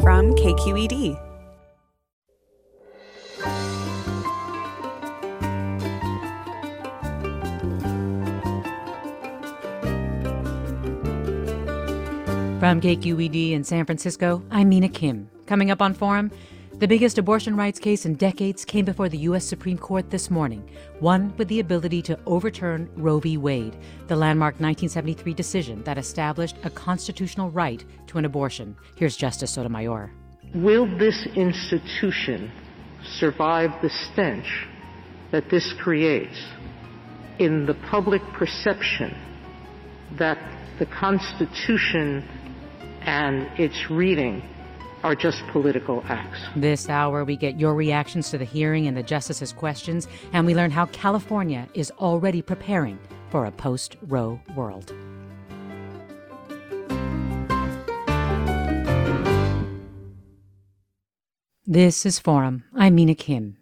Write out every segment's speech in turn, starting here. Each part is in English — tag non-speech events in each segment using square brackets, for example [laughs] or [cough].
from KQED. From KQED in San Francisco, I'm Mina Kim. Coming up on Forum, the biggest abortion rights case in decades came before the U.S. Supreme Court this morning, one with the ability to overturn Roe v. Wade, the landmark 1973 decision that established a constitutional right to an abortion. Here's Justice Sotomayor. Will this institution survive the stench that this creates in the public perception that the Constitution and its reading are just political acts. This hour, we get your reactions to the hearing and the justices' questions, and we learn how California is already preparing for a post Roe world. This is Forum. I'm Mina Kim.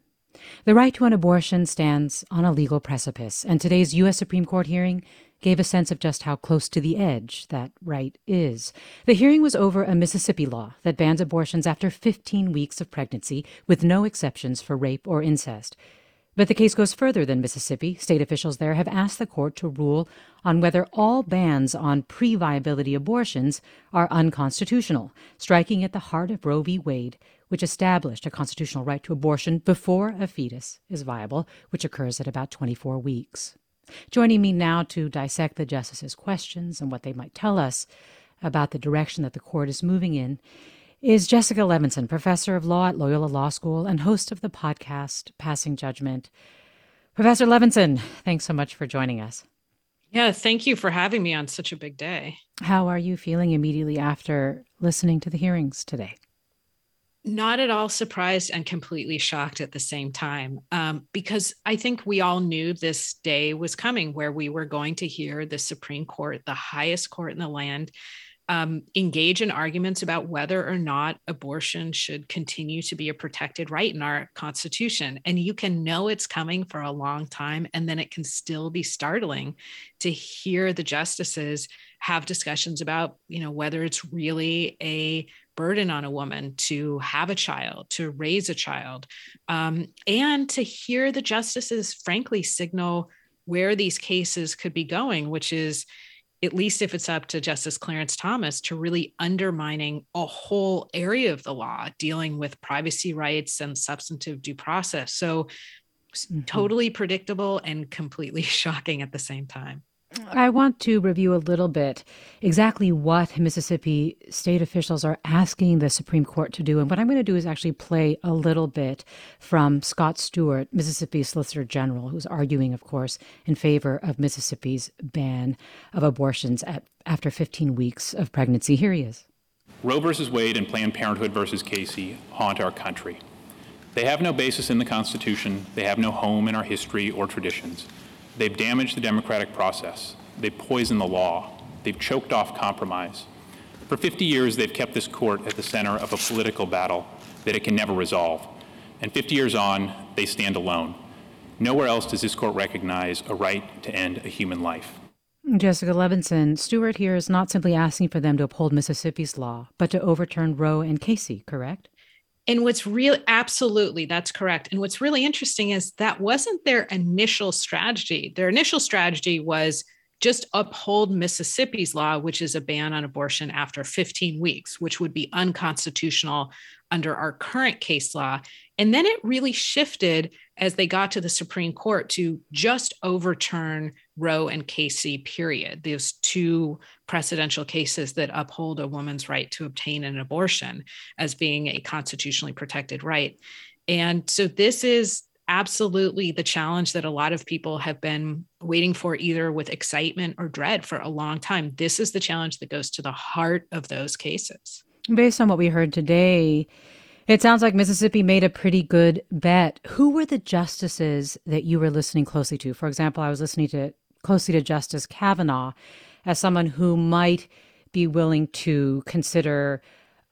The right to an abortion stands on a legal precipice, and today's U.S. Supreme Court hearing gave a sense of just how close to the edge that right is. The hearing was over a Mississippi law that bans abortions after 15 weeks of pregnancy, with no exceptions for rape or incest. But the case goes further than Mississippi. State officials there have asked the court to rule on whether all bans on pre viability abortions are unconstitutional, striking at the heart of Roe v. Wade, which established a constitutional right to abortion before a fetus is viable, which occurs at about 24 weeks. Joining me now to dissect the justices' questions and what they might tell us about the direction that the court is moving in is Jessica Levinson, professor of law at Loyola Law School and host of the podcast Passing Judgment. Professor Levinson, thanks so much for joining us. Yeah, thank you for having me on such a big day. How are you feeling immediately after listening to the hearings today? Not at all surprised and completely shocked at the same time um, because I think we all knew this day was coming where we were going to hear the Supreme Court, the highest court in the land, um, engage in arguments about whether or not abortion should continue to be a protected right in our Constitution. And you can know it's coming for a long time, and then it can still be startling to hear the justices have discussions about, you know, whether it's really a burden on a woman to have a child, to raise a child, um, and to hear the justices frankly signal where these cases could be going, which is, at least if it's up to Justice Clarence Thomas, to really undermining a whole area of the law dealing with privacy rights and substantive due process. So, mm-hmm. totally predictable and completely [laughs] shocking at the same time. I want to review a little bit exactly what Mississippi state officials are asking the Supreme Court to do. And what I'm going to do is actually play a little bit from Scott Stewart, Mississippi Solicitor General, who's arguing, of course, in favor of Mississippi's ban of abortions at, after 15 weeks of pregnancy. Here he is. Roe versus Wade and Planned Parenthood versus Casey haunt our country. They have no basis in the Constitution, they have no home in our history or traditions. They've damaged the democratic process. They've poisoned the law. They've choked off compromise. For 50 years, they've kept this court at the center of a political battle that it can never resolve. And 50 years on, they stand alone. Nowhere else does this court recognize a right to end a human life. Jessica Levinson, Stewart here is not simply asking for them to uphold Mississippi's law, but to overturn Roe and Casey, correct? And what's real, absolutely, that's correct. And what's really interesting is that wasn't their initial strategy. Their initial strategy was just uphold Mississippi's law, which is a ban on abortion after 15 weeks, which would be unconstitutional under our current case law. And then it really shifted as they got to the Supreme Court to just overturn Roe and Casey, period. Those two precedential cases that uphold a woman's right to obtain an abortion as being a constitutionally protected right. And so this is absolutely the challenge that a lot of people have been waiting for, either with excitement or dread for a long time. This is the challenge that goes to the heart of those cases. Based on what we heard today, it sounds like Mississippi made a pretty good bet. Who were the justices that you were listening closely to? For example, I was listening to closely to Justice Kavanaugh as someone who might be willing to consider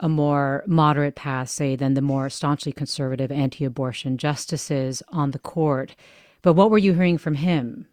a more moderate path, say, than the more staunchly conservative anti abortion justices on the court. But what were you hearing from him?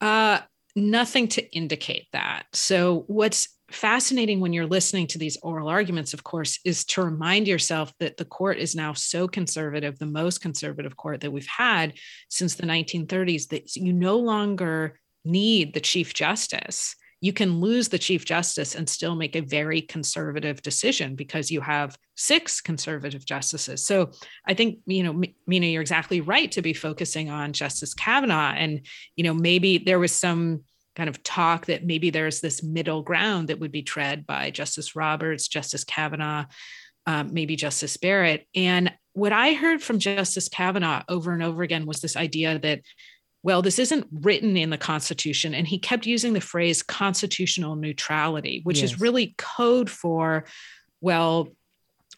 Uh, nothing to indicate that. So, what's fascinating when you're listening to these oral arguments, of course, is to remind yourself that the court is now so conservative, the most conservative court that we've had since the 1930s, that you no longer need the Chief Justice you can lose the chief justice and still make a very conservative decision because you have six conservative justices. So I think, you know, Mina, you're exactly right to be focusing on Justice Kavanaugh. And, you know, maybe there was some kind of talk that maybe there's this middle ground that would be tread by Justice Roberts, Justice Kavanaugh, um, maybe Justice Barrett. And what I heard from Justice Kavanaugh over and over again was this idea that well, this isn't written in the Constitution. And he kept using the phrase constitutional neutrality, which yes. is really code for, well,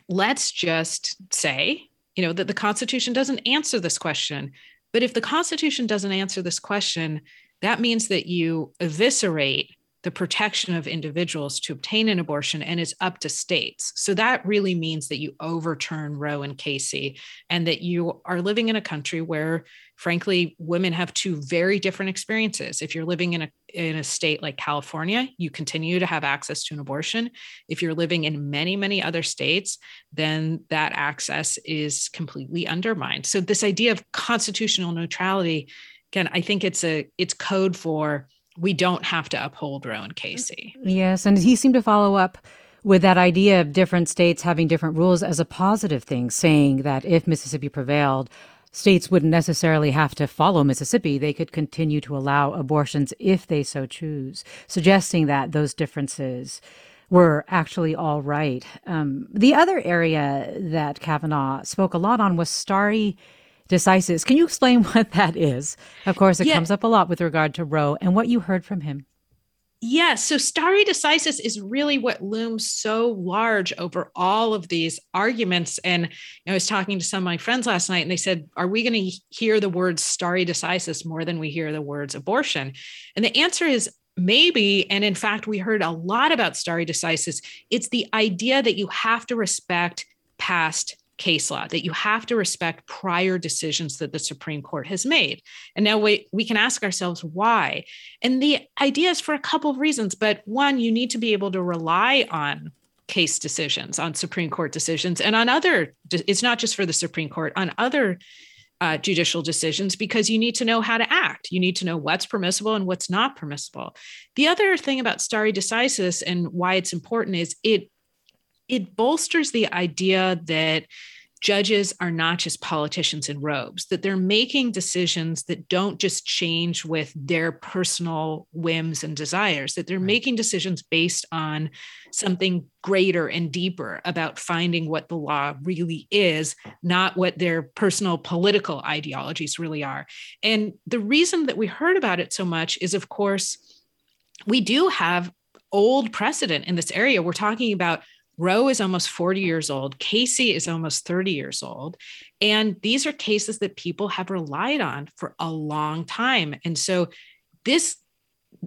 let's just say, you know, that the Constitution doesn't answer this question. But if the Constitution doesn't answer this question, that means that you eviscerate the protection of individuals to obtain an abortion and it's up to states. So that really means that you overturn Roe and Casey and that you are living in a country where frankly women have two very different experiences. If you're living in a in a state like California, you continue to have access to an abortion. If you're living in many many other states, then that access is completely undermined. So this idea of constitutional neutrality again, I think it's a it's code for we don't have to uphold Roe and Casey. Yes, and he seemed to follow up with that idea of different states having different rules as a positive thing, saying that if Mississippi prevailed, states wouldn't necessarily have to follow Mississippi. They could continue to allow abortions if they so choose, suggesting that those differences were actually all right. Um, the other area that Kavanaugh spoke a lot on was stare decisis. Can you explain [laughs] what that is? Of course, it yeah. comes up a lot with regard to Roe and what you heard from him. Yes. Yeah, so stare decisis is really what looms so large over all of these arguments. And I was talking to some of my friends last night and they said, Are we going to hear the words stare decisis more than we hear the words abortion? And the answer is maybe. And in fact, we heard a lot about stare decisis. It's the idea that you have to respect past case law that you have to respect prior decisions that the Supreme Court has made. And now we, we can ask ourselves why. And the idea is for a couple of reasons. But one, you need to be able to rely on case decisions, on Supreme Court decisions, and on other, it's not just for the Supreme Court, on other uh, judicial decisions because you need to know how to act. You need to know what's permissible and what's not permissible. The other thing about stare decisis and why it's important is it it bolsters the idea that judges are not just politicians in robes, that they're making decisions that don't just change with their personal whims and desires, that they're making decisions based on something greater and deeper about finding what the law really is, not what their personal political ideologies really are. And the reason that we heard about it so much is, of course, we do have old precedent in this area. We're talking about Roe is almost 40 years old. Casey is almost 30 years old. And these are cases that people have relied on for a long time. And so this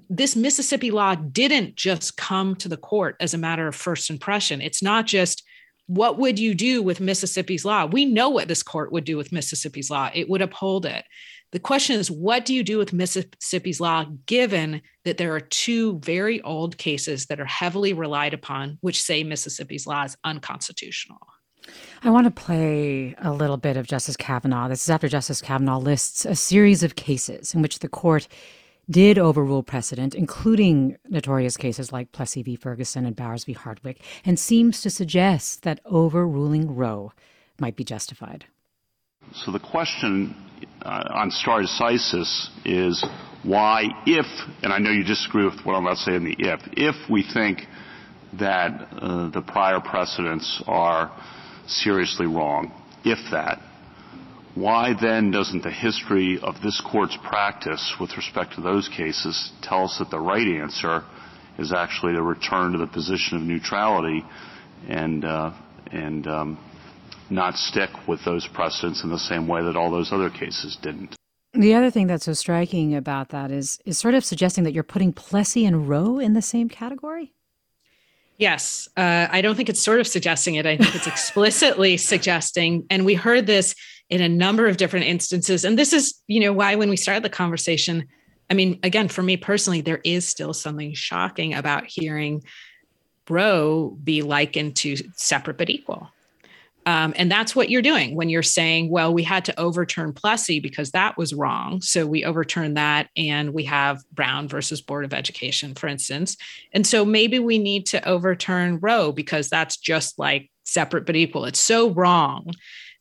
this Mississippi law didn't just come to the court as a matter of first impression. It's not just what would you do with Mississippi's law? We know what this court would do with Mississippi's law. It would uphold it. The question is, what do you do with Mississippi's law, given that there are two very old cases that are heavily relied upon, which say Mississippi's law is unconstitutional? I want to play a little bit of Justice Kavanaugh. This is after Justice Kavanaugh lists a series of cases in which the court did overrule precedent, including notorious cases like Plessy v. Ferguson and Bowers v. Hardwick, and seems to suggest that overruling Roe might be justified. So the question uh, on stare decisis is why, if, and I know you disagree with what I'm about to say in the if, if we think that uh, the prior precedents are seriously wrong, if that, why then doesn't the history of this court's practice with respect to those cases tell us that the right answer is actually to return to the position of neutrality and uh, and um, not stick with those precedents in the same way that all those other cases didn't. The other thing that's so striking about that is is sort of suggesting that you're putting Plessy and Roe in the same category. Yes, uh, I don't think it's sort of suggesting it. I think it's explicitly [laughs] suggesting, and we heard this in a number of different instances. And this is, you know, why when we started the conversation, I mean, again, for me personally, there is still something shocking about hearing Roe be likened to separate but equal. Um, and that's what you're doing when you're saying, well, we had to overturn Plessy because that was wrong. So we overturn that and we have Brown versus Board of Education, for instance. And so maybe we need to overturn Roe because that's just like separate but equal. It's so wrong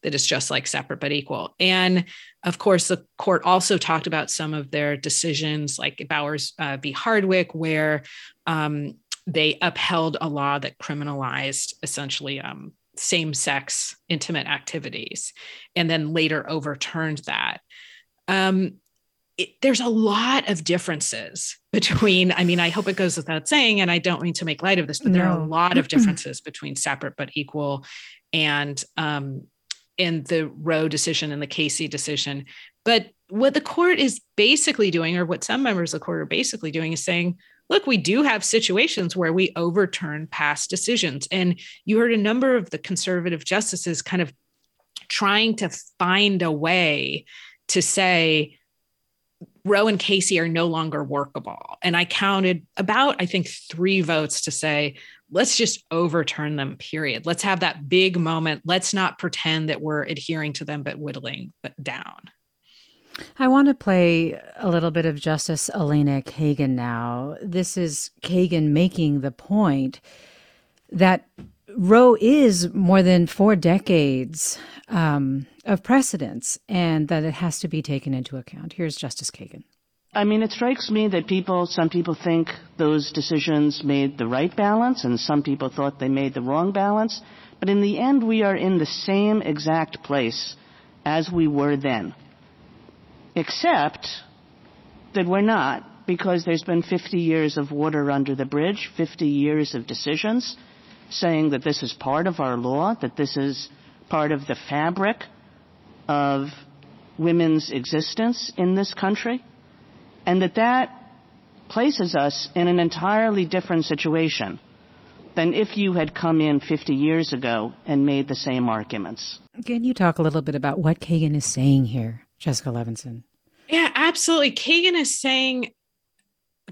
that it's just like separate but equal. And of course, the court also talked about some of their decisions, like Bowers uh, v. Hardwick, where um, they upheld a law that criminalized essentially um, same sex intimate activities and then later overturned that. Um, it, there's a lot of differences between i mean i hope it goes without saying and i don't mean to make light of this but no. there are a lot of differences between separate but equal and um, in the Roe decision and the Casey decision. But what the court is basically doing, or what some members of the court are basically doing, is saying, look, we do have situations where we overturn past decisions. And you heard a number of the conservative justices kind of trying to find a way to say, Roe and Casey are no longer workable. And I counted about, I think, three votes to say, let's just overturn them, period. Let's have that big moment. Let's not pretend that we're adhering to them, but whittling down. I want to play a little bit of Justice Elena Kagan now. This is Kagan making the point that Roe is more than four decades um, of precedence and that it has to be taken into account. Here's Justice Kagan. I mean, it strikes me that people, some people think those decisions made the right balance, and some people thought they made the wrong balance. But in the end, we are in the same exact place as we were then. Except that we're not, because there's been 50 years of water under the bridge, 50 years of decisions saying that this is part of our law, that this is part of the fabric of women's existence in this country and that that places us in an entirely different situation than if you had come in 50 years ago and made the same arguments. Can you talk a little bit about what Kagan is saying here, Jessica Levinson? Absolutely. Kagan is saying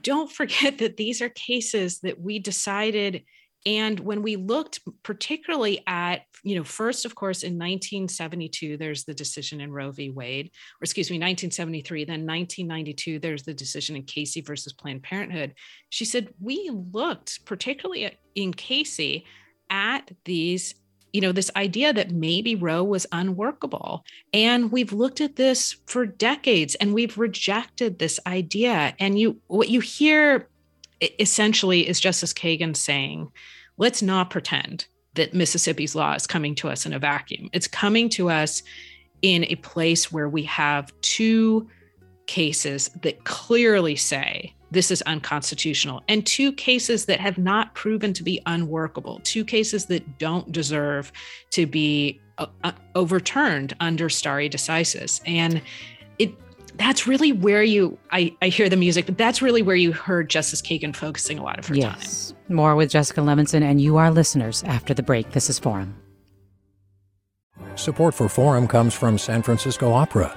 don't forget that these are cases that we decided and when we looked particularly at, you know, first, of course, in 1972, there's the decision in Roe v. Wade, or excuse me, 1973, then 1992, there's the decision in Casey versus Planned Parenthood. She said, we looked particularly in Casey at these you know this idea that maybe roe was unworkable and we've looked at this for decades and we've rejected this idea and you what you hear essentially is justice kagan saying let's not pretend that Mississippi's law is coming to us in a vacuum. It's coming to us in a place where we have two cases that clearly say this is unconstitutional, and two cases that have not proven to be unworkable, two cases that don't deserve to be uh, uh overturned under stare decisis. And it that's really where you I, I hear the music, but that's really where you heard Justice Kagan focusing a lot of her yes. time. More with Jessica Levinson and you are listeners after the break. This is Forum. Support for Forum comes from San Francisco Opera.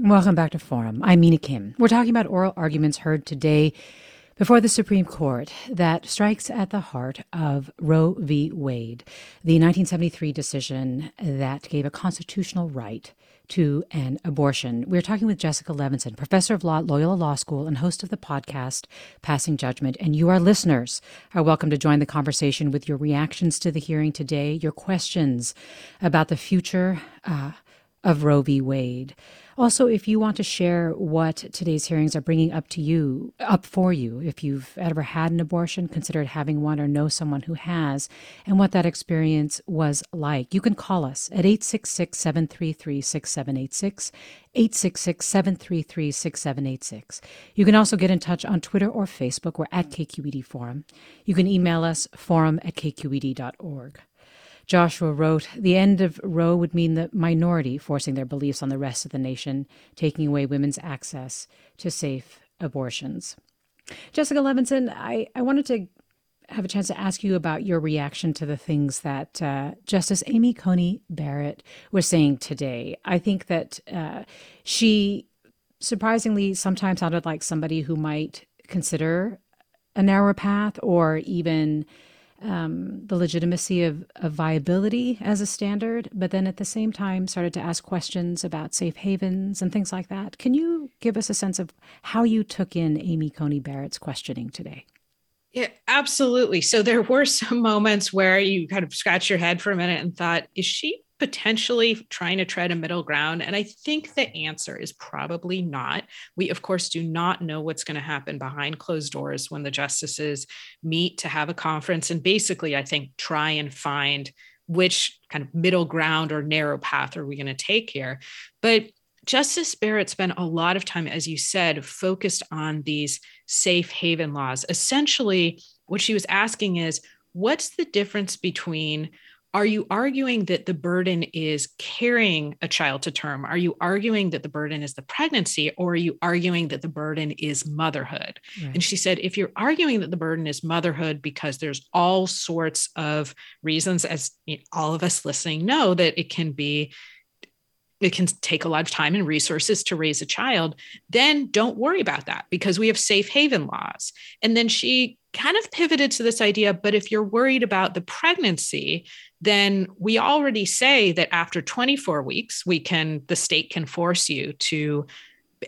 Welcome back to Forum. I'm Mina Kim. We're talking about oral arguments heard today before the Supreme Court that strikes at the heart of Roe v. Wade, the 1973 decision that gave a constitutional right to an abortion. We're talking with Jessica Levinson, professor of law at Loyola Law School and host of the podcast Passing Judgment. And you, our listeners, are welcome to join the conversation with your reactions to the hearing today, your questions about the future uh, of Roe v. Wade. Also, if you want to share what today's hearings are bringing up to you, up for you, if you've ever had an abortion, considered having one, or know someone who has, and what that experience was like, you can call us at 866 733 6786, 866 733 6786. You can also get in touch on Twitter or Facebook. We're at KQED Forum. You can email us forum at kqed.org. Joshua wrote, The end of Roe would mean the minority forcing their beliefs on the rest of the nation, taking away women's access to safe abortions. Jessica Levinson, I, I wanted to have a chance to ask you about your reaction to the things that uh, Justice Amy Coney Barrett was saying today. I think that uh, she surprisingly sometimes sounded like somebody who might consider a narrower path or even um, the legitimacy of, of viability as a standard, but then at the same time started to ask questions about safe havens and things like that. Can you give us a sense of how you took in Amy Coney Barrett's questioning today? Yeah, absolutely. So there were [laughs] some moments where you kind of scratched your head for a minute and thought, is she potentially trying to tread a middle ground? And I think the answer is probably not. We, of course, do not know what's going to happen behind closed doors when the justices meet to have a conference and basically, I think, try and find which kind of middle ground or narrow path are we going to take here. But Justice Barrett spent a lot of time, as you said, focused on these safe haven laws. Essentially, what she was asking is what's the difference between are you arguing that the burden is carrying a child to term? Are you arguing that the burden is the pregnancy, or are you arguing that the burden is motherhood? Right. And she said, if you're arguing that the burden is motherhood because there's all sorts of reasons, as all of us listening know, that it can be it can take a lot of time and resources to raise a child, then don't worry about that because we have safe haven laws. And then she kind of pivoted to this idea but if you're worried about the pregnancy, then we already say that after 24 weeks, we can, the state can force you to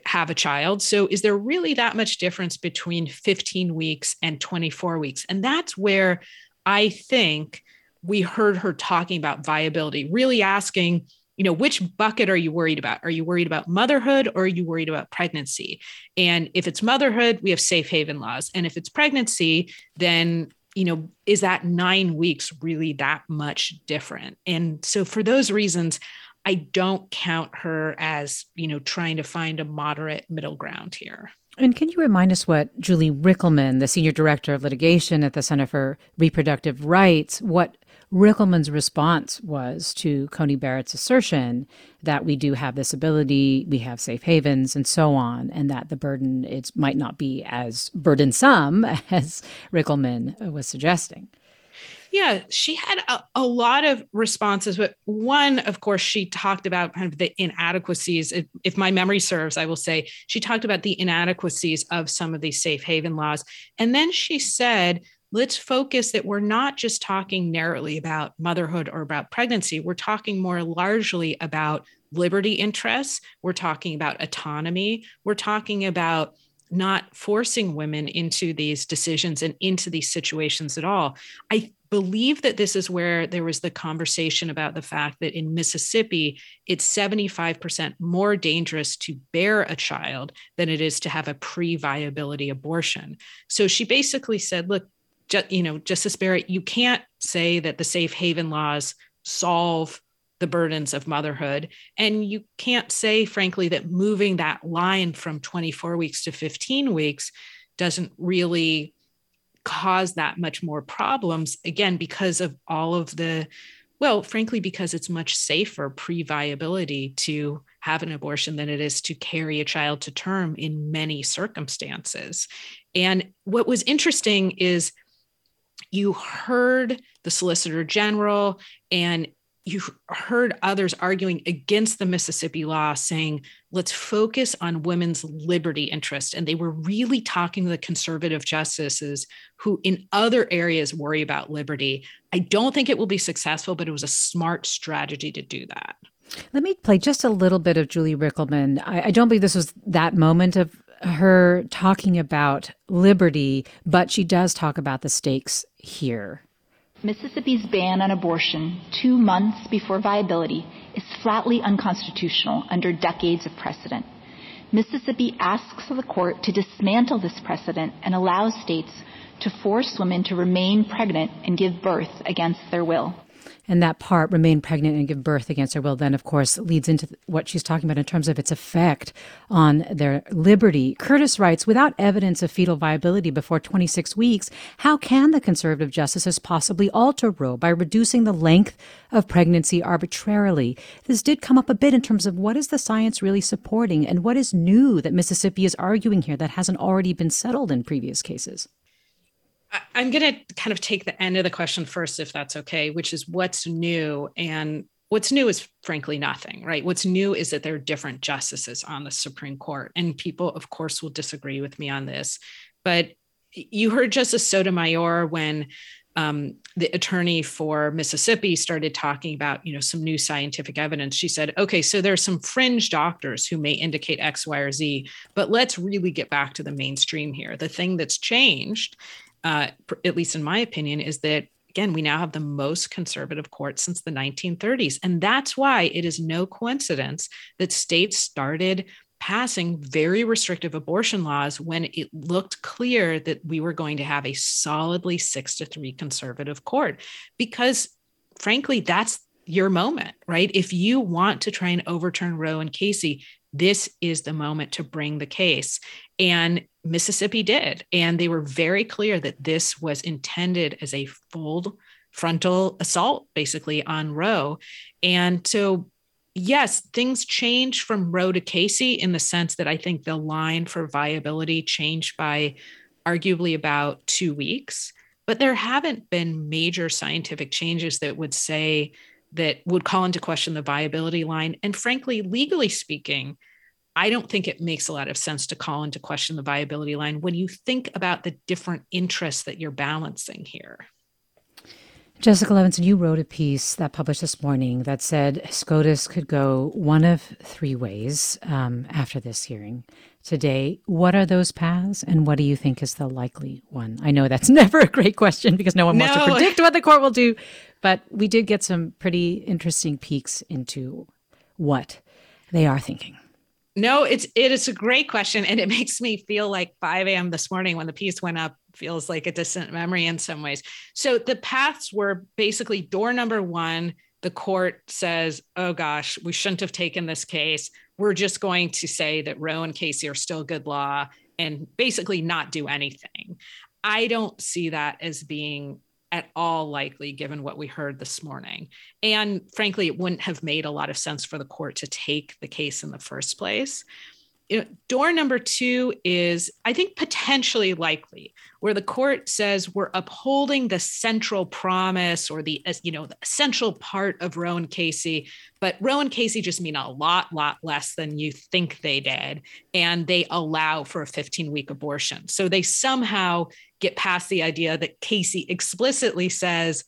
have a child. So, is there really that much difference between 15 weeks and 24 weeks? And that's where I think we heard her talking about viability, really asking, you know, which bucket are you worried about? Are you worried about motherhood or are you worried about pregnancy? And if it's motherhood, we have safe haven laws. And if it's pregnancy, then you know, is that nine weeks really that much different? And so for those reasons, I don't count her as, you know, trying to find a moderate middle ground here. And can you remind us what Julie Rikelman, the senior director of litigation at the Center for Reproductive Rights, what Rikelman's response was to Coney Barrett's assertion that we do have this ability, we have safe havens, and so on, and that the burden it might not be as burdensome [laughs] as Rikelman was suggesting. Yeah, she had a, a, lot of responses, but one, of course, she talked about kind of the inadequacies. If, if, my memory serves, I will say she talked about the inadequacies of some of these safe haven laws. And then she said, let's focus that we're not just talking narrowly about motherhood or about pregnancy. We're talking more largely about liberty interests. We're talking about autonomy. We're talking about not forcing women into these decisions and into these situations at all. I believe that this is where there was the conversation about the fact that in Mississippi, it's 75% more dangerous to bear a child than it is to have a pre viability abortion. So she basically said, look, you know, Justice Barrett, you can't say that the safe haven laws solve the burdens of motherhood. And you can't say, frankly, that moving that line from 24 weeks to 15 weeks doesn't really cause that much more problems, again, because of all of the, well, frankly, because it's much safer pre viability to have an abortion than it is to carry a child to term in many circumstances. And what was interesting is you heard the Solicitor General and you heard others arguing against the Mississippi law, saying, let's focus on women's liberty interest. And they were really talking to the conservative justices who, in other areas, worry about liberty. I don't think it will be successful, but it was a smart strategy to do that. Let me play just a little bit of Julie Rikelman. I, I don't believe this was that moment of her talking about liberty, but she does talk about the stakes here. Mississippi's ban on abortion two months before viability is flatly unconstitutional under decades of precedent. Mississippi asks the court to dismantle this precedent and allow states to force women to remain pregnant and give birth against their will and that part remain pregnant and give birth against their will then of course leads into what she's talking about in terms of its effect on their liberty. Curtis writes without evidence of fetal viability before 26 weeks how can the conservative justices possibly alter roe by reducing the length of pregnancy arbitrarily? This did come up a bit in terms of what is the science really supporting and what is new that mississippi is arguing here that hasn't already been settled in previous cases I'm going to kind of take the end of the question first, if that's okay, which is what's new. And what's new is frankly nothing, right? What's new is that there are different justices on the Supreme Court. And people, of course, will disagree with me on this. But you heard Justice Sotomayor when um, the attorney for Mississippi started talking about, you know, some new scientific evidence. She said, "Okay, so there are some fringe doctors who may indicate X, Y, or Z, but let's really get back to the mainstream here. The thing that's changed uh, at least in my opinion, is that again, we now have the most conservative court since the 1930s. And that's why it is no coincidence that states started passing very restrictive abortion laws when it looked clear that we were going to have a solidly six to three conservative court. Because frankly, that's your moment, right? If you want to try and overturn Roe and Casey, this is the moment to bring the case. And Mississippi did. And they were very clear that this was intended as a full frontal assault, basically, on Roe. And so, yes, things changed from Roe to Casey in the sense that I think the line for viability changed by arguably about two weeks. But there haven't been major scientific changes that would say that would call into question the viability line. And frankly, legally speaking, I don't think it makes a lot of sense to call into question the viability line when you think about the different interests that you're balancing here. Jessica Levinson, you wrote a piece that published this morning that said SCOTUS could go one of three ways um, after this hearing. Today, what are those paths and what do you think is the likely one? I know that's [laughs] never a great question because no one no. wants to predict what the court will do, but we did get some pretty interesting peeks into what they are thinking. No, it's it is a great question, and it [laughs] makes me feel like 5 a.m. this morning when the piece went up feels like a distant memory in some ways. So the paths were basically door number one. The court says, "Oh gosh, we shouldn't have taken this case. We're just going to say that Roe and Casey are still good law and basically not do anything." I don't see that as being at all likely given what we heard this morning. And frankly, it wouldn't have made a lot of sense for the court to take the case in the first place. You know, door number two is, I think, potentially likely, where the court says we're upholding the central promise or the, you know, the essential part of Roe and Casey, but Roe and Casey just mean a lot, lot less than you think they did, and they allow for a 15 week abortion. So they somehow get past the idea that Casey explicitly says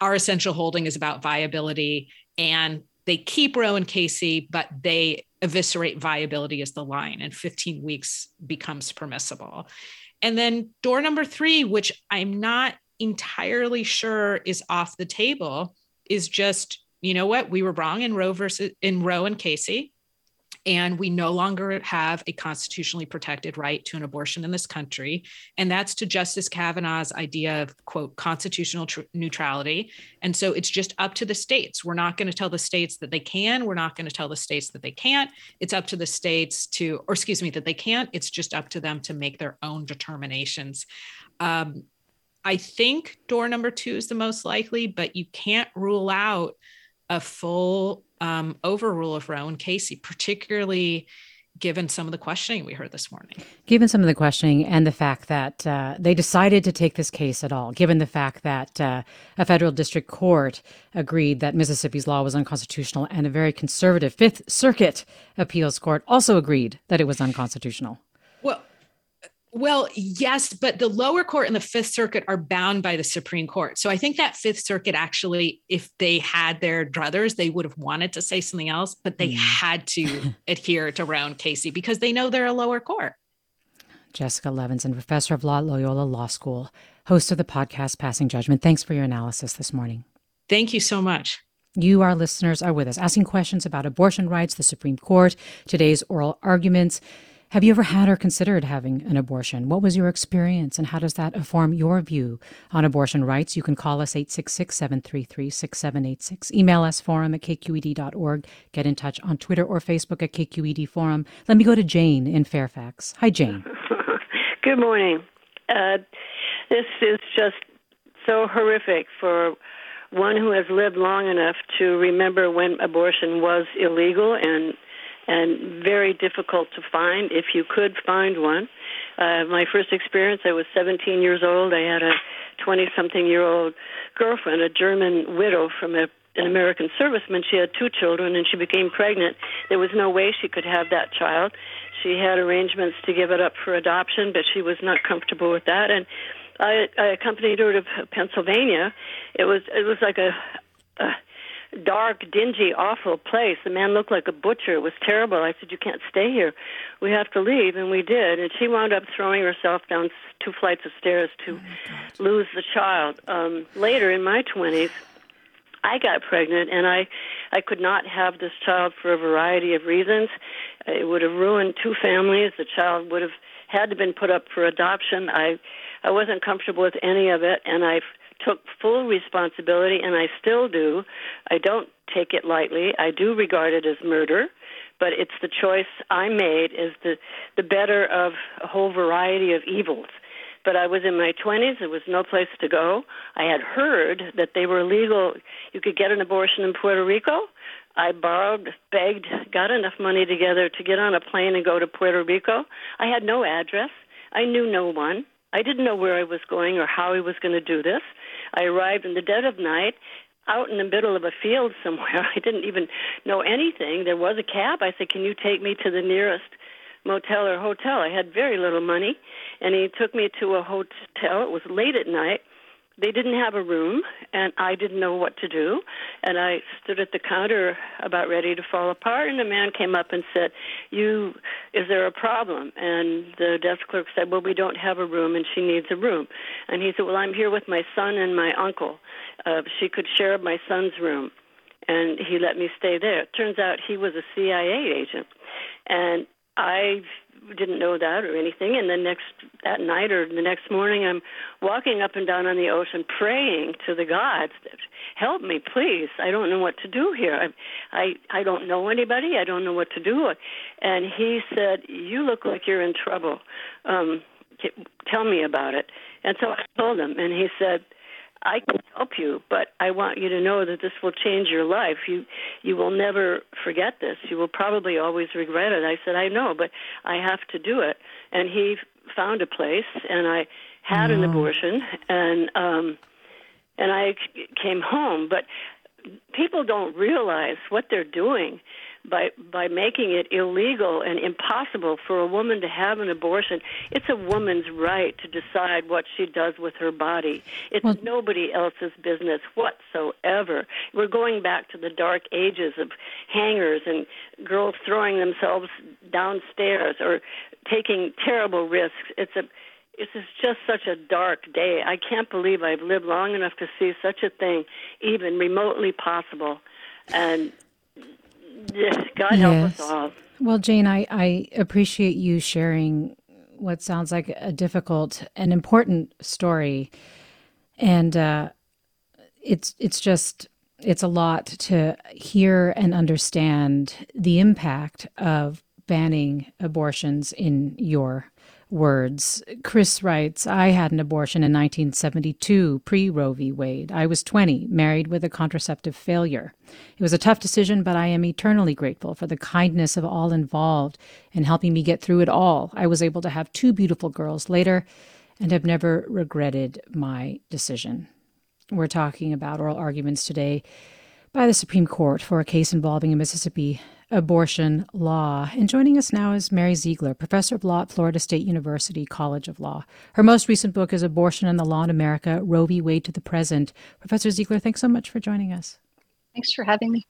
our essential holding is about viability and they keep Roe and Casey, but they eviscerate viability as the line, and 15 weeks becomes permissible. And then door number three, which I'm not entirely sure is off the table, is just you know what we were wrong in Roe versus in Roe and Casey and we no longer have a constitutionally protected right to an abortion in this country. And that's to Justice Kavanaugh's idea of, quote, constitutional tr- neutrality. And so it's just up to the states. We're not going to tell the states that they can. We're not going to tell the states that they can't. It's up to the states to, or excuse me, that they can't. It's just up to them to make their own determinations. Um, I think door number two is the most likely, but you can't rule out a full um, overrule of Roe and Casey, particularly given some of the questioning we heard this morning. Given some of the questioning and the fact that uh, they decided to take this case at all, given the fact that uh, a federal district court agreed that Mississippi's law was unconstitutional and a very conservative Fifth Circuit appeals court also agreed that it was unconstitutional. Well, yes, but the lower court and the Fifth Circuit are bound by the Supreme Court. So I think that Fifth Circuit actually, if they had their druthers, they would have wanted to say something else, but they mm. had to [laughs] adhere to Roe and Casey because they know they're a lower court. Jessica Levinson, professor of law at Loyola Law School, host of the podcast Passing Judgment. Thanks for your analysis this morning. Thank you so much. You, our listeners, are with us asking questions about abortion rights, the Supreme Court, today's oral arguments. Have you ever had or considered having an abortion? What was your experience and how does that inform your view on abortion rights? You can call us 866 733 6786. Email us forum at kqed.org. Get in touch on Twitter or Facebook at KQED Forum. Let me go to Jane in Fairfax. Hi, Jane. [laughs] Good morning. Uh, this is just so horrific for one who has lived long enough to remember when abortion was illegal and and very difficult to find if you could find one. Uh, my first experience, I was 17 years old. I had a 20 something year old girlfriend, a German widow from a, an American serviceman. She had two children and she became pregnant. There was no way she could have that child. She had arrangements to give it up for adoption, but she was not comfortable with that. And I, I accompanied her to Pennsylvania. It was it was like a, a dark, dingy, awful place. The man looked like a butcher. It was terrible. I said, "You can't stay here. We have to leave," and we did. And she wound up throwing herself down two flights of stairs to oh lose the child. Um, later, in my twenties, I got pregnant, and I, I could not have this child for a variety of reasons. It would have ruined two families. The child would have had to been put up for adoption. I, I wasn't comfortable with any of it, and I took full responsibility, and I still do. I don't take it lightly. I do regard it as murder, but it's the choice I made is the the better of a whole variety of evils. But I was in my 20s. There was no place to go. I had heard that they were legal. You could get an abortion in Puerto Rico. I borrowed, begged, got enough money together to get on a plane and go to Puerto Rico. I had no address. I knew no one. I didn't know where I was going or how I was going to do this. I arrived in the dead of night out in the middle of a field somewhere. [laughs] I didn't even know anything. There was a cab. I said, Can you take me to the nearest motel or hotel? I had very little money. And he took me to a hotel. It was late at night they didn't have a room and I didn't know what to do and I stood at the counter about ready to fall apart and a man came up and said, "You is there a problem?" And the desk clerk said, "Well, we don't have a room and she needs a room." And he said, "Well, I'm here with my son and my uncle. Uh she could share my son's room." And he let me stay there. It turns out he was a CIA agent. And I didn't know that or anything. And the next that night or the next morning, I'm walking up and down on the ocean, praying to the gods, "Help me, please! I don't know what to do here. I, I, I don't know anybody. I don't know what to do." And he said, "You look like you're in trouble. Um, tell me about it." And so I told him, and he said I can help you, but I want you to know that this will change your life. You you will never forget this. You will probably always regret it. I said, I know, but I have to do it. And he found a place, and I had an abortion, and um, and I came home. But people don't realize what they're doing by by making it illegal and impossible for a woman to have an abortion. It's a woman's right to decide what she does with her body. It's well, nobody else's business whatsoever. We're going back to the dark ages of hangers and girls throwing themselves downstairs or taking terrible risks. It's a this is just such a dark day. I can't believe I've lived long enough to see such a thing even remotely possible. And Yes, God yes. help us all. Well, Jane, I, I appreciate you sharing what sounds like a difficult and important story, and uh, it's it's just it's a lot to hear and understand the impact of banning abortions in your words. Chris writes I had an abortion in 1972, pre Roe v. Wade. I was 20, married with a contraceptive failure. It was a tough decision, but I am eternally grateful for the kindness of all involved in helping me get through it all. I was able to have two beautiful girls later and have never regretted my decision. We're talking about oral arguments today by the Supreme Court for a case involving a Mississippi abortion law. And joining us now is Mary Ziegler, professor of law at Florida State University College of Law. Her most recent book is Abortion and the Law in America Roe v. Wade to the Present. Professor Ziegler, thanks so much for joining us. Thanks for having me.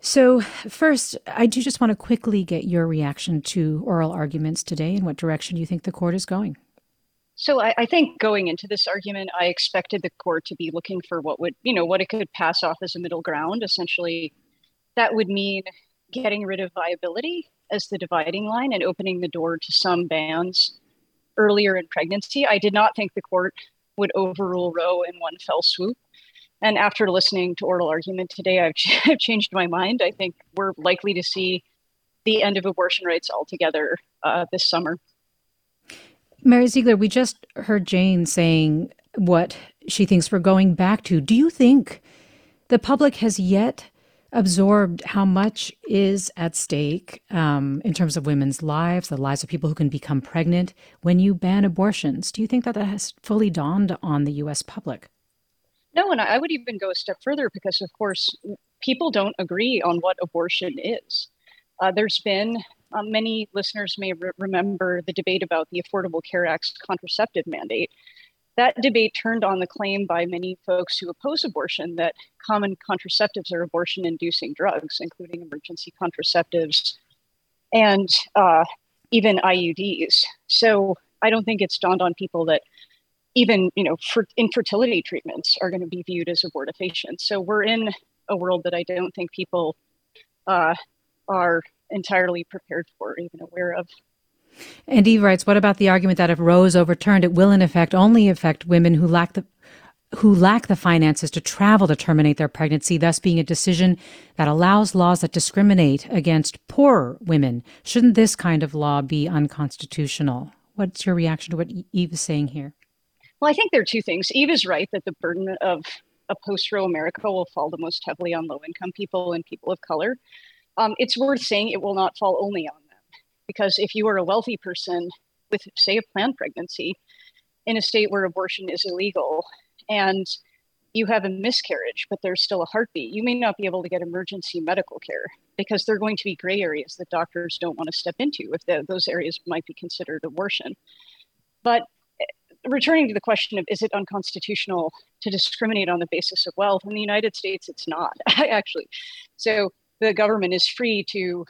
So, first, I do just want to quickly get your reaction to oral arguments today and what direction you think the court is going. So I, I, think going into this argument, I expected the court to be looking for what would, you know, what it could pass off as a middle ground. Essentially, that would mean getting rid of viability as the dividing line and opening the door to some bans earlier in pregnancy. I did not think the court would overrule Roe in one fell swoop. And after listening to oral argument today, I've, [laughs] I've changed my mind. I think we're likely to see the end of abortion rights altogether uh, this summer. Mary Ziegler, we just heard Jane saying what she thinks we're going back to. Do you think the public has yet absorbed how much is at stake um, in terms of women's lives, the lives of people who can become pregnant when you ban abortions? Do you think that that has fully dawned on the U.S. public? No, and I would even go a step further because, of course, people don't agree on what abortion is. Uh, there's been um, many listeners may re- remember the debate about the Affordable Care Act's contraceptive mandate. That debate turned on the claim by many folks who oppose abortion that common contraceptives are abortion inducing drugs, including emergency contraceptives and uh, even IUDs. So I don't think it's dawned on people that even you know for infertility treatments are going to be viewed as abortifacient. So we're in a world that I don't think people uh, are entirely prepared for or even aware of. And Eve writes, what about the argument that if Roe is overturned, it will in effect only affect women who lack the who lack the finances to travel to terminate their pregnancy, thus being a decision that allows laws that discriminate against poorer women. Shouldn't this kind of law be unconstitutional? What's your reaction to what Eve is saying here? Well, I think there are two things. Eve is right that the burden of a post Roe America will fall the most heavily on low income people and people of color um, it's worth saying it will not fall only on. Because if you are a wealthy person with, say, a planned pregnancy in a state where abortion is illegal and you have a miscarriage, but there's still a heartbeat, you may not be able to get emergency medical care because there are going to be gray areas that doctors don't want to step into if the, those areas might be considered abortion. But eh, returning to the question of is it unconstitutional to discriminate on the basis of wealth in the united states it's not [laughs] actually so the government is free to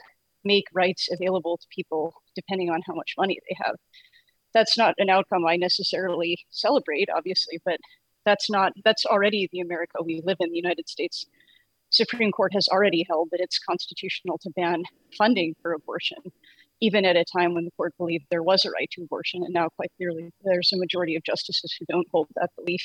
make rights available to people depending on how much money they have. That's not an outcome I necessarily celebrate, obviously, but that's not that's already the America we live in. The United States Supreme Court has already held that it's constitutional to ban funding for abortion, even at a time when the court believed there was a right to abortion. And now, quite clearly, there's a majority of justices who don't hold that belief.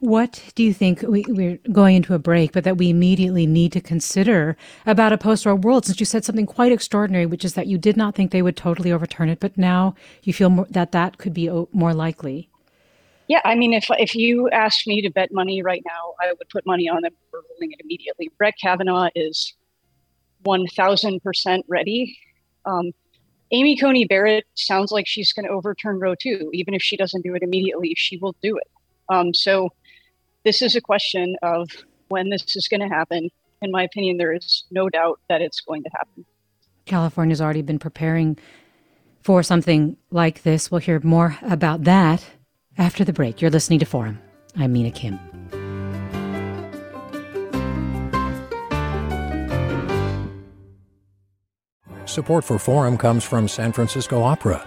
What do you think we, are going into a break, but that we immediately need to consider about a post Roe world? Since you said something quite extraordinary, which is that you did not think they would totally overturn it, but now you feel more, that that could be more likely. Yeah, I mean, if if you asked me to bet money right now, I would put money on them overruling it immediately. Brett Kavanaugh is one thousand percent ready. Um, Amy Coney Barrett sounds like she's going to overturn Roe too. Even if she doesn't do it immediately, she will do it. Um, so this is a question of when this is going to happen. In my opinion, there is no doubt that it's going to happen. California's already been preparing for something like this. We'll hear more about that after the break. You're listening to Forum. I'm Mina Kim. Support for Forum comes from San Francisco Opera.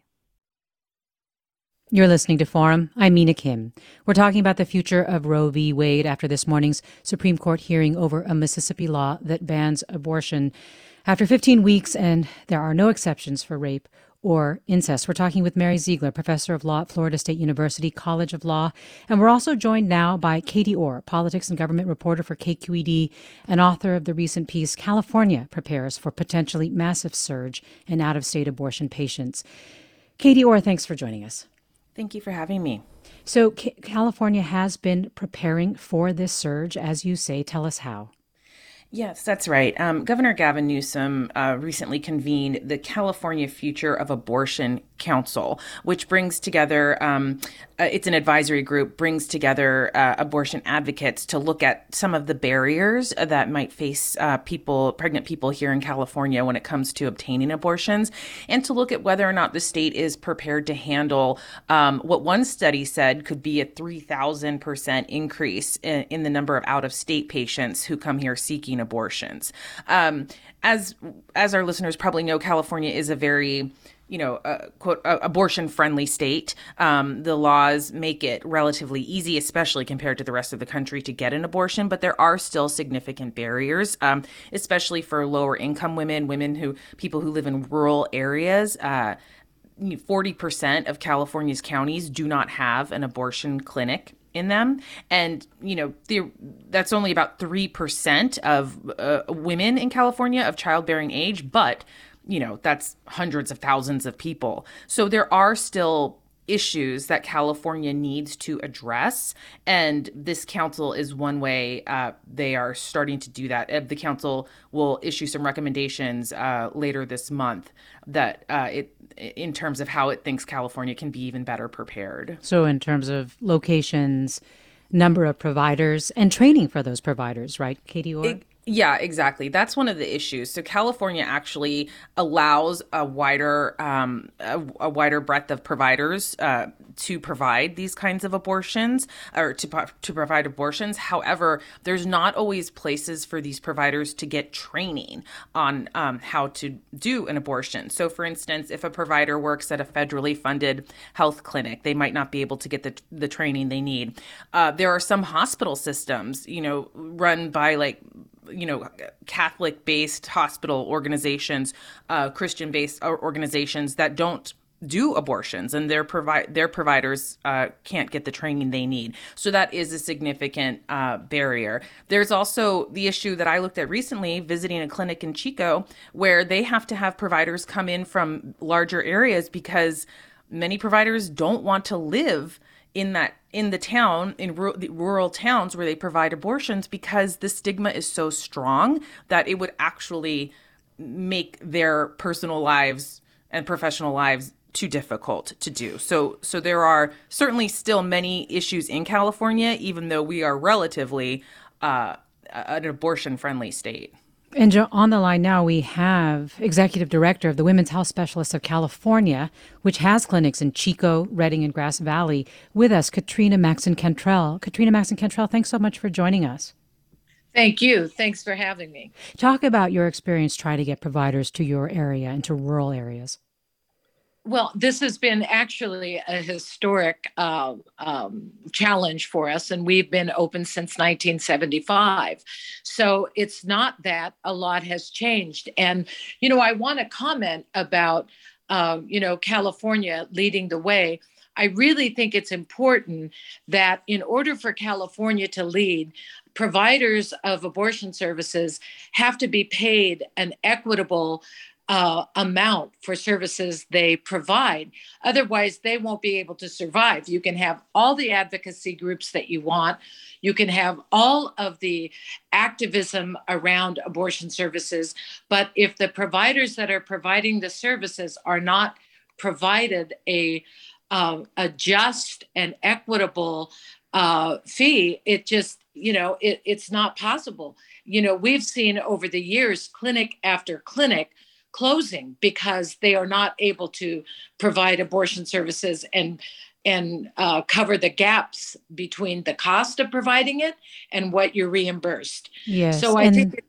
You're listening to Forum. I'm Mina Kim. We're talking about the future of Roe v. Wade after this morning's Supreme Court hearing over a Mississippi law that bans abortion. After 15 weeks, and there are no exceptions for rape or incest. We're talking with Mary Ziegler, professor of law at Florida State University College of Law. And we're also joined now by Katie Orr, politics and government reporter for KQED and author of the recent piece, California Prepares for Potentially Massive Surge in Out of State Abortion Patients. Katie Orr, thanks for joining us. Thank you for having me. So, C- California has been preparing for this surge, as you say. Tell us how. Yes, that's right. Um, Governor Gavin Newsom uh, recently convened the California Future of Abortion Council, which brings together, um, uh, it's an advisory group, brings together uh, abortion advocates to look at some of the barriers that might face uh, people, pregnant people here in California when it comes to obtaining abortions, and to look at whether or not the state is prepared to handle um, what one study said could be a 3,000% increase in, in, the number of out of state patients who come here seeking abortions. Um, as as our listeners probably know, California is a very you know, a, quote, a, abortion friendly state. Um, the laws make it relatively easy, especially compared to the rest of the country, to get an abortion. But there are still significant barriers, um, especially for lower income women, women who, people who live in rural areas. Uh, 40% of California's counties do not have an abortion clinic in them and you know that's only about 3% of uh, women in california of childbearing age but you know, that's hundreds of thousands of people. So there are still issues that California needs to address. And this council is one way uh, they are starting to do that. Uh, the council will issue some recommendations uh, later this month that uh, it, in terms of how it thinks California can be even better prepared. So, in terms of locations, number of providers, and training for those providers, right, Katie Orr? It, yeah, exactly. That's one of the issues. So California actually allows a wider um, a, a, wider breadth of providers uh, to provide these kinds of abortions or to to provide abortions. However, there's not always places for these providers to get training on um, how to do an abortion. So, for instance, if a provider works at a federally funded health clinic, they might not be able to get the the training they need. Uh, there are some hospital systems, you know, run by like you know Catholic based hospital organizations, uh, Christian based organizations that don't do abortions and their provide their providers uh, can't get the training they need. So that is a significant uh, barrier. There's also the issue that i looked at recently visiting a clinic in chico where they have to have providers come in from larger areas because many providers don't want to live in that in the town in rural, rural towns where they provide abortions because the stigma is so strong that it would actually make their personal lives and professional lives too difficult to do. So so there are certainly still many issues in California even though we are relatively uh, an abortion friendly state. And on the line now, we have Executive Director of the Women's Health Specialists of California, which has clinics in Chico, Redding, and Grass Valley, with us, Katrina Maxon Cantrell. Katrina Maxon Cantrell, thanks so much for joining us. Thank you. Thanks for having me. Talk about your experience trying to get providers to your area and to rural areas. Well, this has been actually a historic uh, um, challenge for us, and we've been open since 1975. So it's not that a lot has changed. And, you know, I want to comment about, uh, you know, California leading the way. I really think it's important that in order for California to lead, providers of abortion services have to be paid an equitable uh, amount for services they provide. Otherwise, they won't be able to survive. You can have all the advocacy groups that you want, you can have all of the activism around abortion services, but if the providers that are providing the services are not provided a um, a just and equitable uh, fee, it just, you know, it, it's not possible. You know, we've seen over the years clinic after clinic closing because they are not able to provide abortion services and and uh, cover the gaps between the cost of providing it and what you're reimbursed. Yes. So I and- think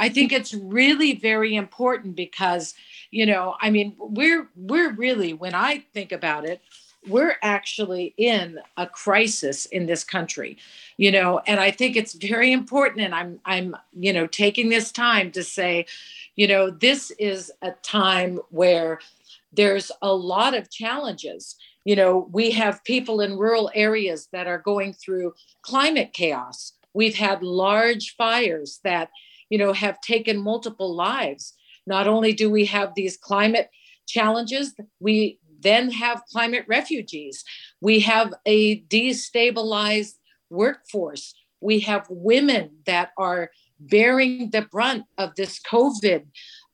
I think it's really very important because you know I mean we're we're really when I think about it we're actually in a crisis in this country you know and i think it's very important and i'm i'm you know taking this time to say you know this is a time where there's a lot of challenges you know we have people in rural areas that are going through climate chaos we've had large fires that you know have taken multiple lives not only do we have these climate challenges we then have climate refugees. We have a destabilized workforce. We have women that are bearing the brunt of this COVID,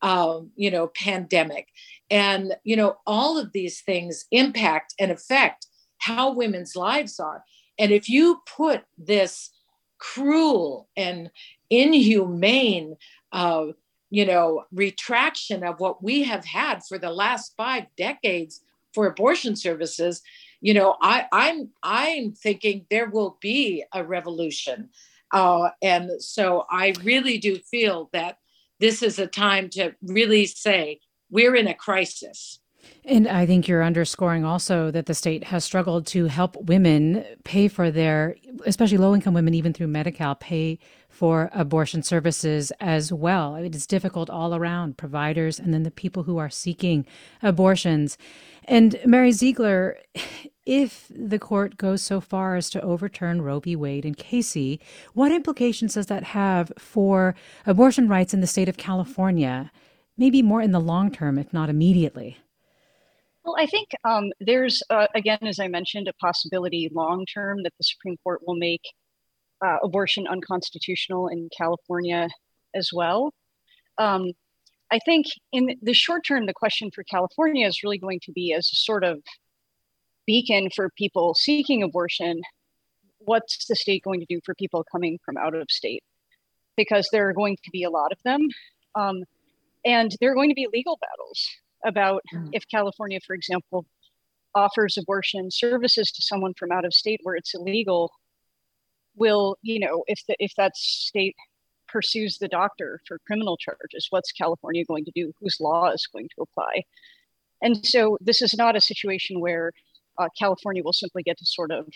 um, you know, pandemic, and you know, all of these things impact and affect how women's lives are. And if you put this cruel and inhumane uh, you know retraction of what we have had for the last five decades for abortion services you know i i'm i'm thinking there will be a revolution uh, and so i really do feel that this is a time to really say we're in a crisis And I think you're underscoring also that the state has struggled to help women pay for their, especially low income women, even through Medi Cal, pay for abortion services as well. It is difficult all around, providers and then the people who are seeking abortions. And Mary Ziegler, if the court goes so far as to overturn Roe v. Wade and Casey, what implications does that have for abortion rights in the state of California? Maybe more in the long term, if not immediately. Well, I think um, there's, uh, again, as I mentioned, a possibility long term that the Supreme Court will make uh, abortion unconstitutional in California as well. Um, I think in the short term, the question for California is really going to be as a sort of beacon for people seeking abortion. What's the state going to do for people coming from out of state? Because there are going to be a lot of them. Um, and there are going to be legal battles about mm. if California, for example, offers abortion services to someone from out of state where it's illegal, will you know if the if that state pursues the doctor for criminal charges, what's California going to do? Whose law is going to apply? And so this is not a situation where uh, California will simply get to sort of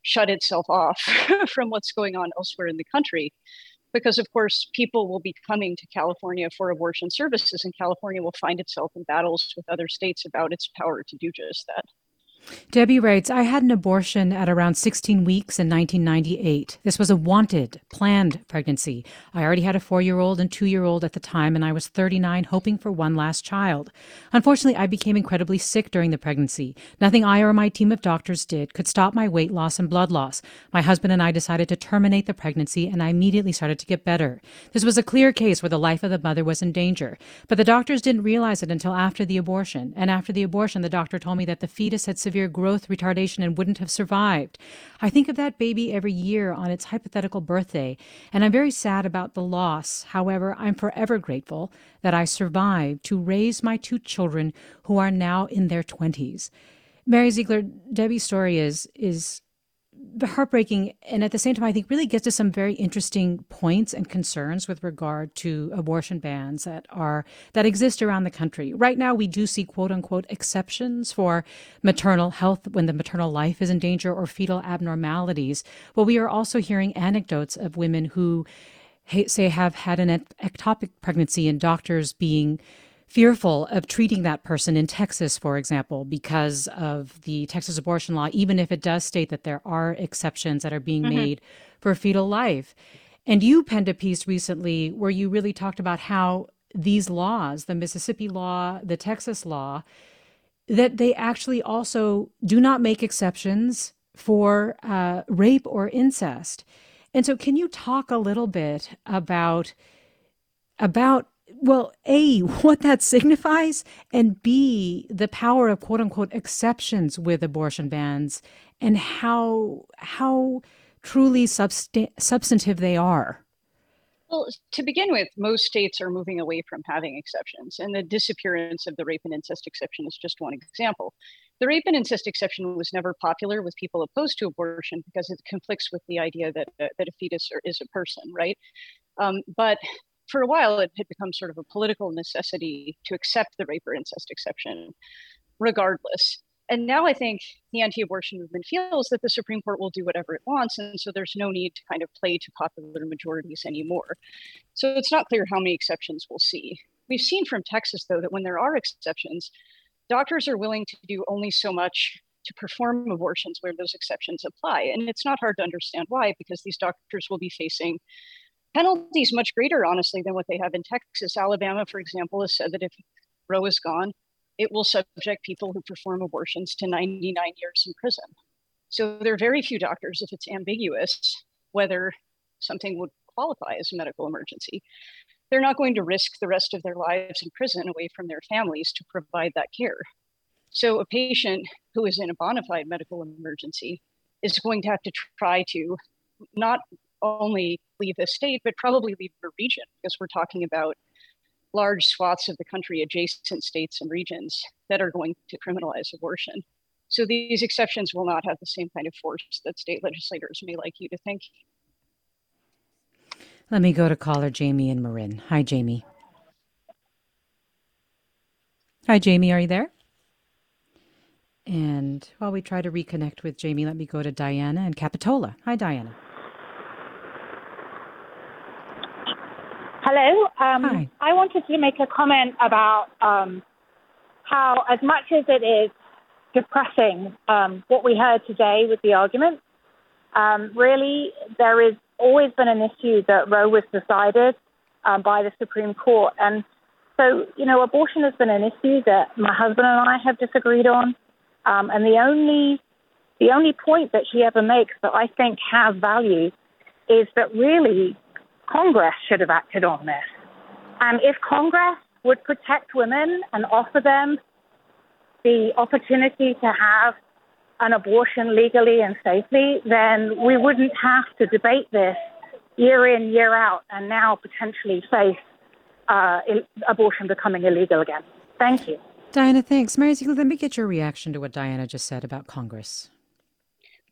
shut itself off [laughs] from what's going on elsewhere in the country because of course people will be coming to California for abortion services and California will find itself in battles with other states about its power to do just that. Debbie writes, I had an abortion at around 16 weeks in 1998. This was a wanted, planned pregnancy. I already had a four year old and two year old at the time, and I was 39, hoping for one last child. Unfortunately, I became incredibly sick during the pregnancy. Nothing I or my team of doctors did could stop my weight loss and blood loss. My husband and I decided to terminate the pregnancy, and I immediately started to get better. This was a clear case where the life of the mother was in danger. But the doctors didn't realize it until after the abortion. And after the abortion, the doctor told me that the fetus had severe growth retardation and wouldn't have survived. I think of that baby every year on its hypothetical birthday, and I'm very sad about the loss. However, I'm forever grateful that I survived to raise my two children who are now in their 20s. Mary Ziegler, Debbie's story is is heartbreaking and at the same time i think really gets to some very interesting points and concerns with regard to abortion bans that are that exist around the country. Right now we do see quote unquote exceptions for maternal health when the maternal life is in danger or fetal abnormalities. But we are also hearing anecdotes of women who say have had an ectopic pregnancy and doctors being fearful of treating that person in Texas, for example, because of the Texas abortion law, even if it does state that there are exceptions that are being mm-hmm. made for fetal life. And you penned a piece recently where you really talked about how these laws, the Mississippi law, the Texas law, that they actually also do not make exceptions for uh, rape or incest. And so, can you talk a little bit about about well, A, what that signifies, and B, the power of quote unquote exceptions with abortion bans and how how truly substa- substantive they are. Well, to begin with, most states are moving away from having exceptions, and the disappearance of the rape and incest exception is just one example. The rape and incest exception was never popular with people opposed to abortion because it conflicts with the idea that, uh, that a fetus is a person, right? Um, but for a while, it had become sort of a political necessity to accept the rape or incest exception, regardless. And now I think the anti abortion movement feels that the Supreme Court will do whatever it wants. And so there's no need to kind of play to popular majorities anymore. So it's not clear how many exceptions we'll see. We've seen from Texas, though, that when there are exceptions, doctors are willing to do only so much to perform abortions where those exceptions apply. And it's not hard to understand why, because these doctors will be facing penalties much greater, honestly, than what they have in Texas. Alabama, for example, has said that if Roe is gone, it will subject people who perform abortions to 99 years in prison. So there are very few doctors, if it's ambiguous whether something would qualify as a medical emergency, they're not going to risk the rest of their lives in prison away from their families to provide that care. So a patient who is in a bona fide medical emergency is going to have to try to not only leave the state, but probably leave the region because we're talking about large swaths of the country, adjacent states and regions that are going to criminalize abortion. So these exceptions will not have the same kind of force that state legislators may like you to think. Let me go to caller Jamie and Marin. Hi, Jamie. Hi, Jamie. Are you there? And while we try to reconnect with Jamie, let me go to Diana and Capitola. Hi, Diana. Hello. Um, Hi. I wanted to make a comment about um, how, as much as it is depressing um, what we heard today with the argument, um, really there has always been an issue that Roe was decided um, by the Supreme Court, and so you know abortion has been an issue that my husband and I have disagreed on, um, and the only the only point that she ever makes that I think has value is that really Congress should have acted on this. And if Congress would protect women and offer them the opportunity to have an abortion legally and safely, then we wouldn't have to debate this year in, year out, and now potentially face uh, abortion becoming illegal again. Thank you. Diana, thanks. Mary Ziegler, let me get your reaction to what Diana just said about Congress.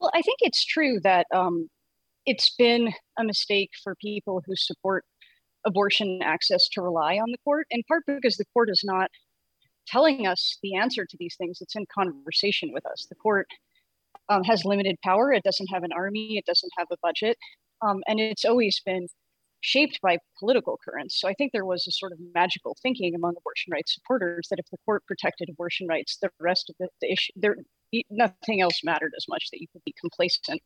Well, I think it's true that um, it's been a mistake for people who support abortion access to rely on the court, in part because the court is not telling us the answer to these things. It's in conversation with us. The court um, has limited power. It doesn't have an army. It doesn't have a budget. Um, and it's always been shaped by political currents. So I think there was a sort of magical thinking among abortion rights supporters that if the court protected abortion rights, the rest of the, the issue, there, nothing else mattered as much that you could be complacent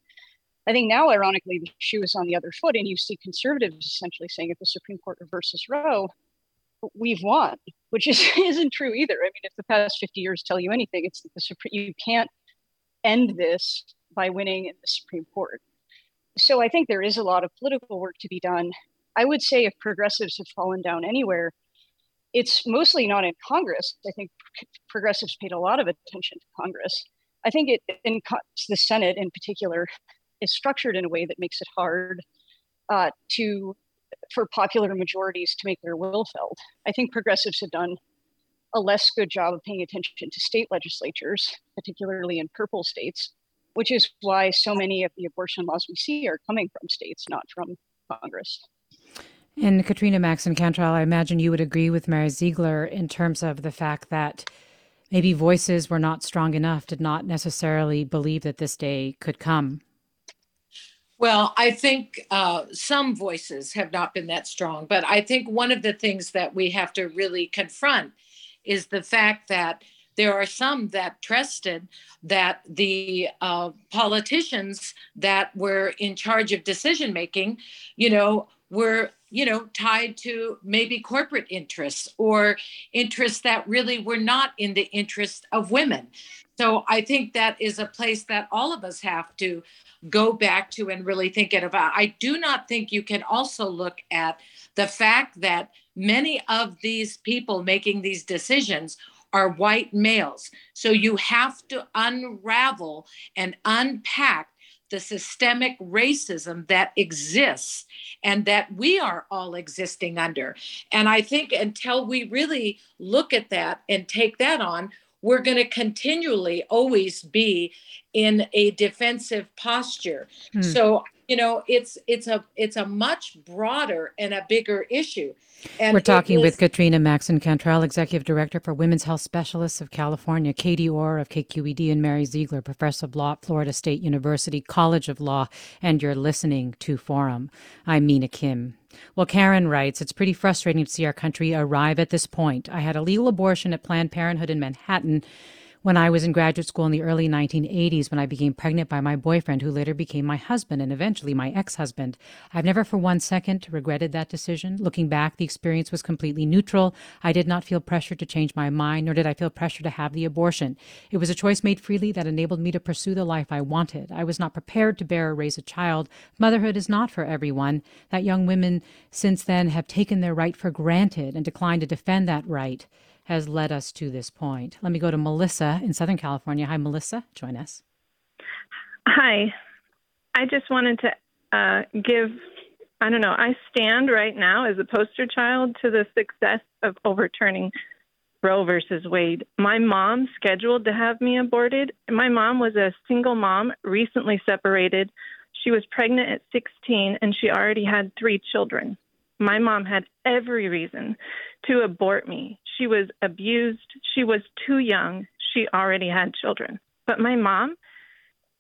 I think now, ironically, the shoe is on the other foot, and you see conservatives essentially saying if the Supreme Court reverses Roe, we've won, which is, [laughs] isn't true either. I mean, if the past 50 years tell you anything, it's that the Supreme you can't end this by winning in the Supreme Court. So I think there is a lot of political work to be done. I would say if progressives have fallen down anywhere, it's mostly not in Congress. I think progressives paid a lot of attention to Congress. I think it in the Senate in particular is structured in a way that makes it hard uh, to for popular majorities to make their will felt. I think progressives have done a less good job of paying attention to state legislatures, particularly in purple states, which is why so many of the abortion laws we see are coming from states, not from Congress. And Katrina Maxon Cantrell, I imagine you would agree with Mary Ziegler in terms of the fact that maybe voices were not strong enough, did not necessarily believe that this day could come. Well, I think uh, some voices have not been that strong, but I think one of the things that we have to really confront is the fact that there are some that trusted that the uh, politicians that were in charge of decision making, you know, were you know tied to maybe corporate interests or interests that really were not in the interest of women. So i think that is a place that all of us have to go back to and really think it about. I do not think you can also look at the fact that many of these people making these decisions are white males. So you have to unravel and unpack the systemic racism that exists and that we are all existing under. And I think until we really look at that and take that on, we're going to continually always be in a defensive posture. Hmm. So you know it's it's a it's a much broader and a bigger issue. And we're talking is, with katrina maxon cantrell executive director for women's health specialists of california katie orr of kqed and mary ziegler professor of law at florida state university college of law. And you're listening to forum. I'm mina kim. Well, Karen writes, it's pretty frustrating to see our country arrive at this point. I had a legal abortion at Planned Parenthood in Manhattan when I was in graduate school in the early 1980s when I became pregnant by my boyfriend, who later became my husband and eventually my ex husband. I've never for one second regretted that decision. Looking back, the experience was completely neutral. I did not feel pressure to change my mind, nor did I feel pressure to have the abortion. It was a choice made freely that enabled me to pursue the life I wanted. I was not prepared to bear or raise a child. Motherhood is not for everyone. That young women since then have taken their right for granted and declined to defend that right has led us to this point. Let me go to Melissa in Southern California. Hi, Melissa. Join us. Hi. I just wanted to uh, give, I don't know, I stand right now as a poster child to the success of overturning Roe versus Wade. My mom scheduled to have me aborted. My mom was a single mom, recently separated. She was pregnant at 16 and she already had three children. My mom had every reason to abort me. She was abused. She was too young. She already had children. But my mom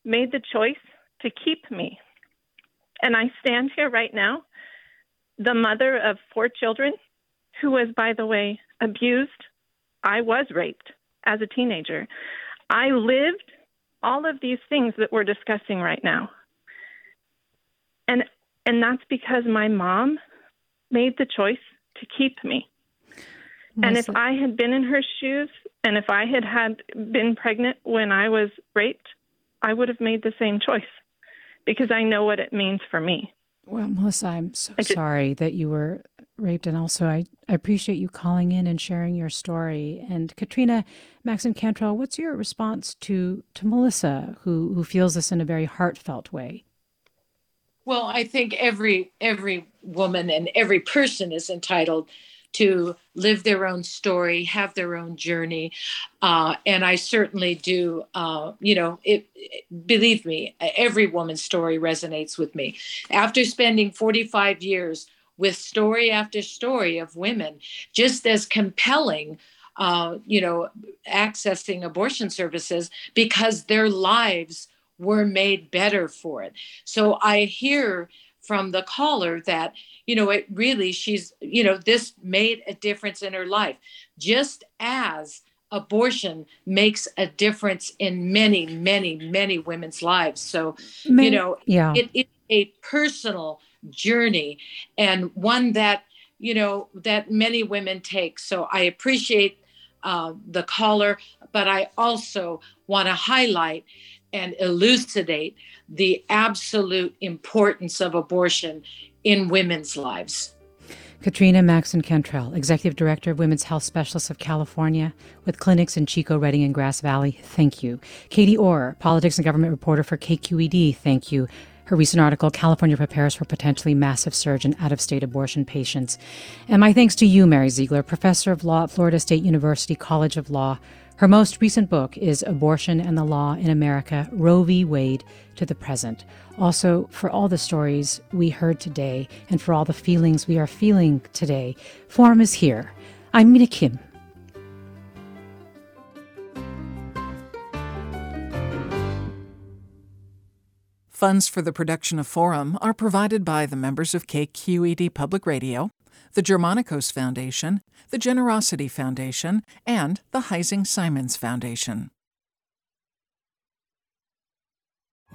made the choice to keep me. And I stand here right now, the mother of four children, who was, by the way, abused. I was raped as a teenager. I lived all of these things that we're discussing right now. And and that's because my mom made the choice to keep me. And if I had been in her shoes and if I had had been pregnant when I was raped, I would have made the same choice because I know what it means for me. Well, Melissa, I'm so just, sorry that you were raped. And also, I, I appreciate you calling in and sharing your story. And Katrina Maxon Cantrell, what's your response to, to Melissa, who, who feels this in a very heartfelt way? Well, I think every every woman and every person is entitled to live their own story, have their own journey. Uh, and I certainly do, uh, you know, it, it, believe me, every woman's story resonates with me. After spending 45 years with story after story of women, just as compelling. Uh, you know, accessing abortion services because their lives were made better for it. So I hear from the caller that you know it really she's you know this made a difference in her life. Just as abortion makes a difference in many many many women's lives. So you know yeah. it is a personal journey and one that you know that many women take. So i appreciate uh, the caller but i also want to highlight and elucidate the absolute importance of abortion in women's lives. Katrina Maxon Cantrell, Executive Director of Women's Health Specialists of California, with clinics in Chico, Redding, and Grass Valley, thank you. Katie Orr, Politics and Government Reporter for KQED, thank you. Her recent article, California Prepares for Potentially Massive Surge in Out of State Abortion Patients. And my thanks to you, Mary Ziegler, Professor of Law at Florida State University College of Law, her most recent book is Abortion and the Law in America Roe v. Wade to the Present. Also, for all the stories we heard today and for all the feelings we are feeling today, Forum is here. I'm Mina Kim. Funds for the production of Forum are provided by the members of KQED Public Radio the Germanacos Foundation, the Generosity Foundation, and the Heising Simons Foundation.